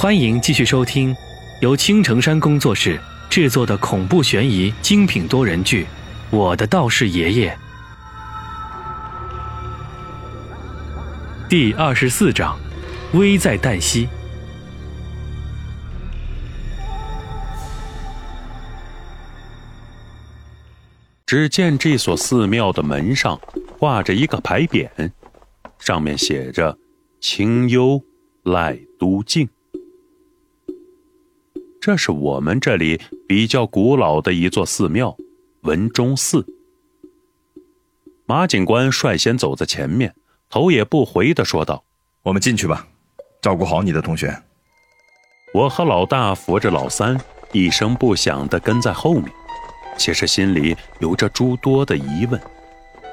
欢迎继续收听由青城山工作室制作的恐怖悬疑精品多人剧《我的道士爷爷》第二十四章：危在旦夕。只见这所寺庙的门上挂着一个牌匾，上面写着“清幽赖都境”。这是我们这里比较古老的一座寺庙，文忠寺。马警官率先走在前面，头也不回的说道：“我们进去吧，照顾好你的同学。”我和老大扶着老三，一声不响的跟在后面。其实心里有着诸多的疑问，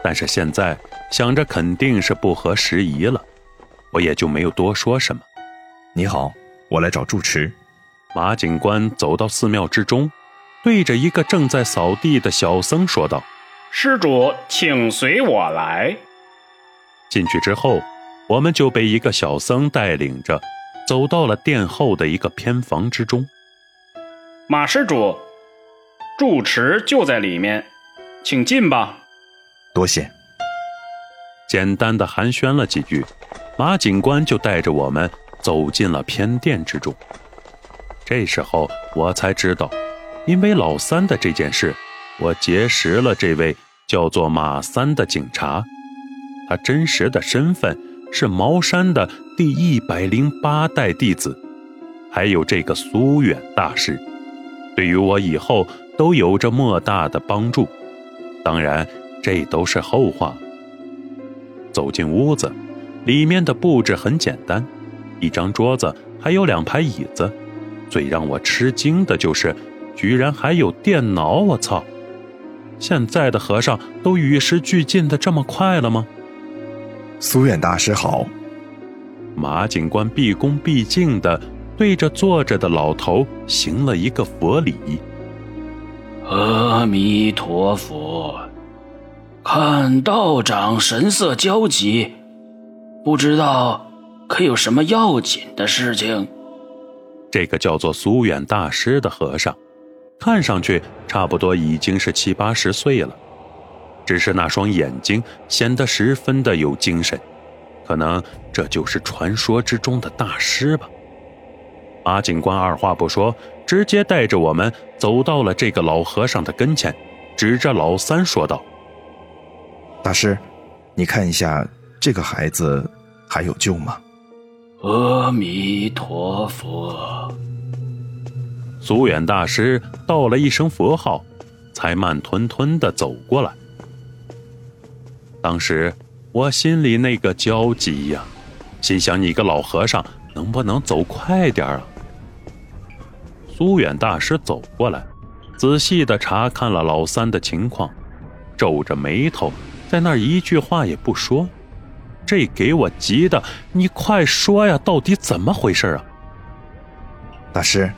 但是现在想着肯定是不合时宜了，我也就没有多说什么。你好，我来找住持。马警官走到寺庙之中，对着一个正在扫地的小僧说道：“施主，请随我来。”进去之后，我们就被一个小僧带领着，走到了殿后的一个偏房之中。马施主，住持就在里面，请进吧。多谢。简单的寒暄了几句，马警官就带着我们走进了偏殿之中。这时候我才知道，因为老三的这件事，我结识了这位叫做马三的警察。他真实的身份是茅山的第一百零八代弟子，还有这个苏远大师，对于我以后都有着莫大的帮助。当然，这都是后话。走进屋子，里面的布置很简单，一张桌子，还有两排椅子。最让我吃惊的就是，居然还有电脑！我操！现在的和尚都与时俱进的这么快了吗？苏远大师好。马警官毕恭毕敬的对着坐着的老头行了一个佛礼。阿弥陀佛。看道长神色焦急，不知道可有什么要紧的事情。这个叫做苏远大师的和尚，看上去差不多已经是七八十岁了，只是那双眼睛显得十分的有精神，可能这就是传说之中的大师吧。马警官二话不说，直接带着我们走到了这个老和尚的跟前，指着老三说道：“大师，你看一下这个孩子还有救吗？”阿弥陀佛。苏远大师道了一声佛号，才慢吞吞的走过来。当时我心里那个焦急呀，心想：你个老和尚，能不能走快点啊？苏远大师走过来，仔细的查看了老三的情况，皱着眉头，在那儿一句话也不说。这给我急的，你快说呀，到底怎么回事啊？大师，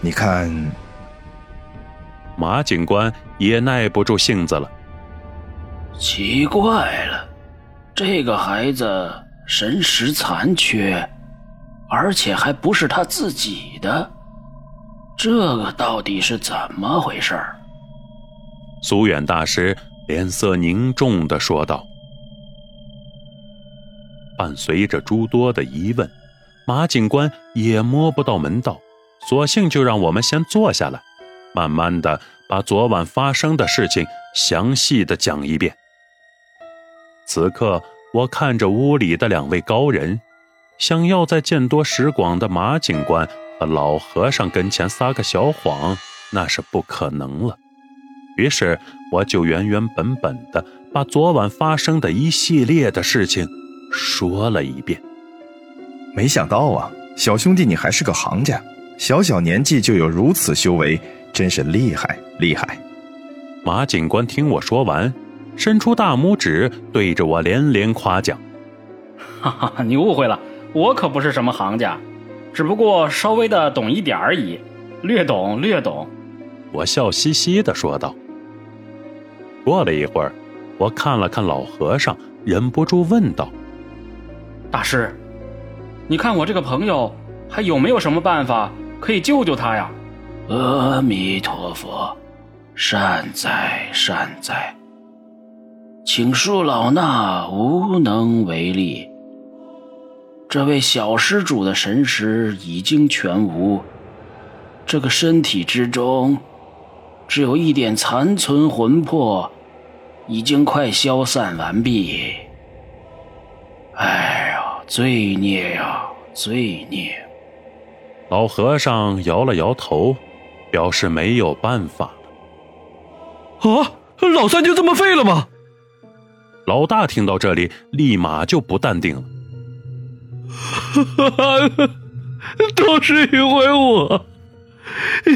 你看，马警官也耐不住性子了。奇怪了，这个孩子神识残缺，而且还不是他自己的，这个到底是怎么回事？苏远大师脸色凝重的说道。伴随着诸多的疑问，马警官也摸不到门道，索性就让我们先坐下来，慢慢的把昨晚发生的事情详细的讲一遍。此刻，我看着屋里的两位高人，想要在见多识广的马警官和老和尚跟前撒个小谎，那是不可能了。于是，我就原原本本的把昨晚发生的一系列的事情。说了一遍，没想到啊，小兄弟你还是个行家，小小年纪就有如此修为，真是厉害厉害。马警官听我说完，伸出大拇指对着我连连夸奖：“哈哈，你误会了，我可不是什么行家，只不过稍微的懂一点而已，略懂略懂。”我笑嘻嘻的说道。过了一会儿，我看了看老和尚，忍不住问道。大师，你看我这个朋友还有没有什么办法可以救救他呀？阿弥陀佛，善哉善哉，请恕老衲无能为力。这位小施主的神识已经全无，这个身体之中只有一点残存魂魄，已经快消散完毕。哎呀，罪孽呀，罪孽！老和尚摇了摇头，表示没有办法了。啊，老三就这么废了吗？老大听到这里，立马就不淡定了。都是因为我，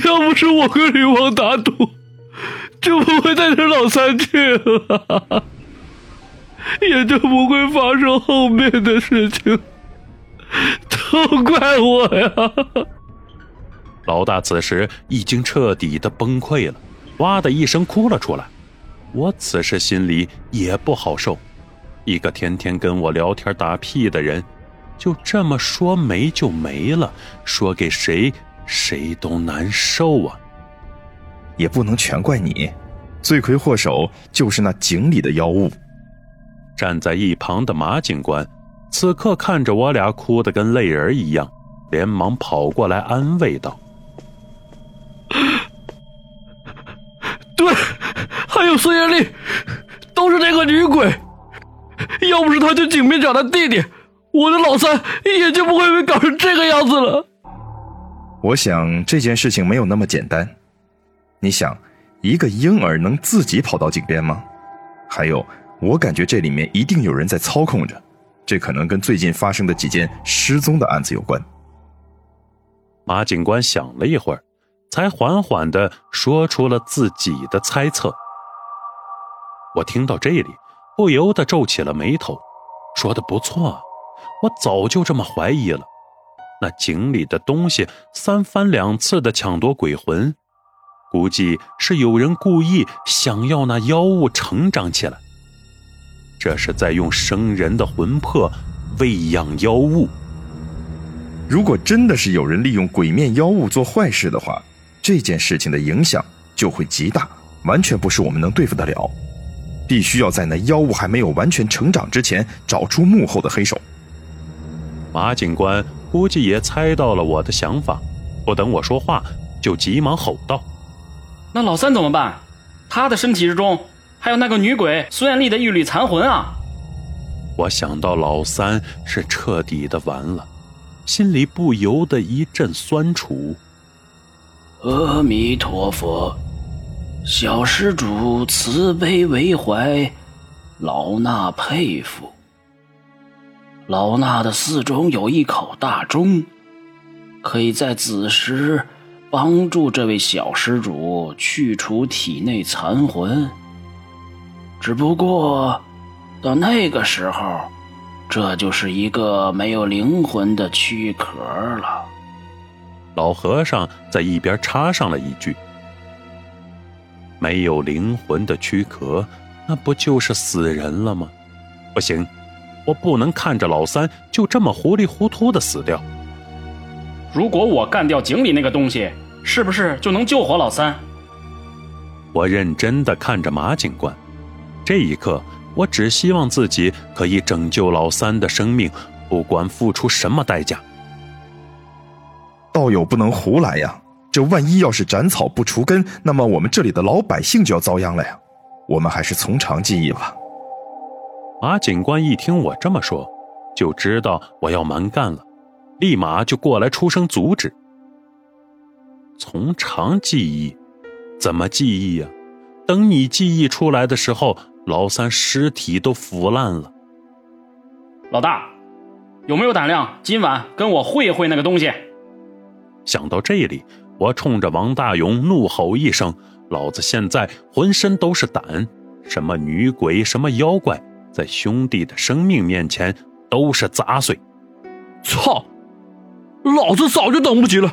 要不是我跟吕王打赌，就不会带着老三去了，也就不会发生后面的事情。都怪我呀！老大此时已经彻底的崩溃了，哇的一声哭了出来。我此时心里也不好受，一个天天跟我聊天打屁的人。就这么说没就没了，说给谁谁都难受啊！也不能全怪你，罪魁祸首就是那井里的妖物。站在一旁的马警官，此刻看着我俩哭得跟泪人一样，连忙跑过来安慰道：“对，还有孙艳丽，都是那个女鬼，要不是她去井边长的弟弟。”我的老三也就不会被搞成这个样子了。我想这件事情没有那么简单。你想，一个婴儿能自己跑到井边吗？还有，我感觉这里面一定有人在操控着，这可能跟最近发生的几件失踪的案子有关。马警官想了一会儿，才缓缓的说出了自己的猜测。我听到这里，不由得皱起了眉头，说的不错。我早就这么怀疑了，那井里的东西三番两次的抢夺鬼魂，估计是有人故意想要那妖物成长起来，这是在用生人的魂魄喂养妖物。如果真的是有人利用鬼面妖物做坏事的话，这件事情的影响就会极大，完全不是我们能对付得了。必须要在那妖物还没有完全成长之前，找出幕后的黑手。马警官估计也猜到了我的想法，不等我说话，就急忙吼道：“那老三怎么办？他的身体之中还有那个女鬼孙艳丽的一缕残魂啊！”我想到老三是彻底的完了，心里不由得一阵酸楚。阿弥陀佛，小施主慈悲为怀，老衲佩服。老衲的寺中有一口大钟，可以在子时帮助这位小施主去除体内残魂。只不过到那个时候，这就是一个没有灵魂的躯壳了。老和尚在一边插上了一句：“没有灵魂的躯壳，那不就是死人了吗？不行。”我不能看着老三就这么糊里糊涂的死掉。如果我干掉井里那个东西，是不是就能救活老三？我认真的看着马警官，这一刻，我只希望自己可以拯救老三的生命，不管付出什么代价。道友不能胡来呀！这万一要是斩草不除根，那么我们这里的老百姓就要遭殃了呀！我们还是从长计议吧。马警官一听我这么说，就知道我要蛮干了，立马就过来出声阻止。从长计议，怎么计议呀？等你记忆出来的时候，老三尸体都腐烂了。老大，有没有胆量今晚跟我会一会那个东西？想到这里，我冲着王大勇怒吼一声：“老子现在浑身都是胆，什么女鬼，什么妖怪！”在兄弟的生命面前都是杂碎！操！老子早就等不及了，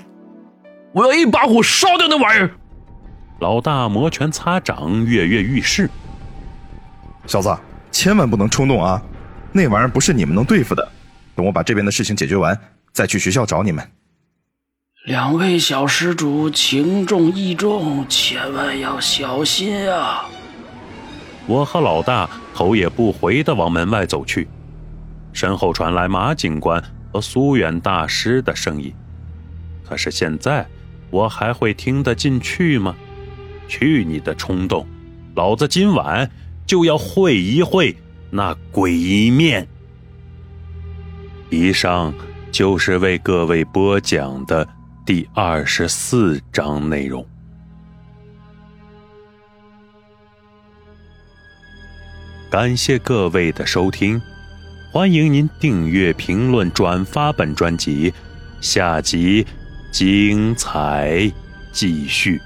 我要一把火烧掉那玩意儿！老大摩拳擦掌，跃跃欲试。小子，千万不能冲动啊！那玩意儿不是你们能对付的。等我把这边的事情解决完，再去学校找你们。两位小施主情重义重，千万要小心啊！我和老大头也不回的往门外走去，身后传来马警官和苏远大师的声音。可是现在，我还会听得进去吗？去你的冲动！老子今晚就要会一会那鬼面。以上就是为各位播讲的第二十四章内容。感谢各位的收听，欢迎您订阅、评论、转发本专辑，下集精彩继续。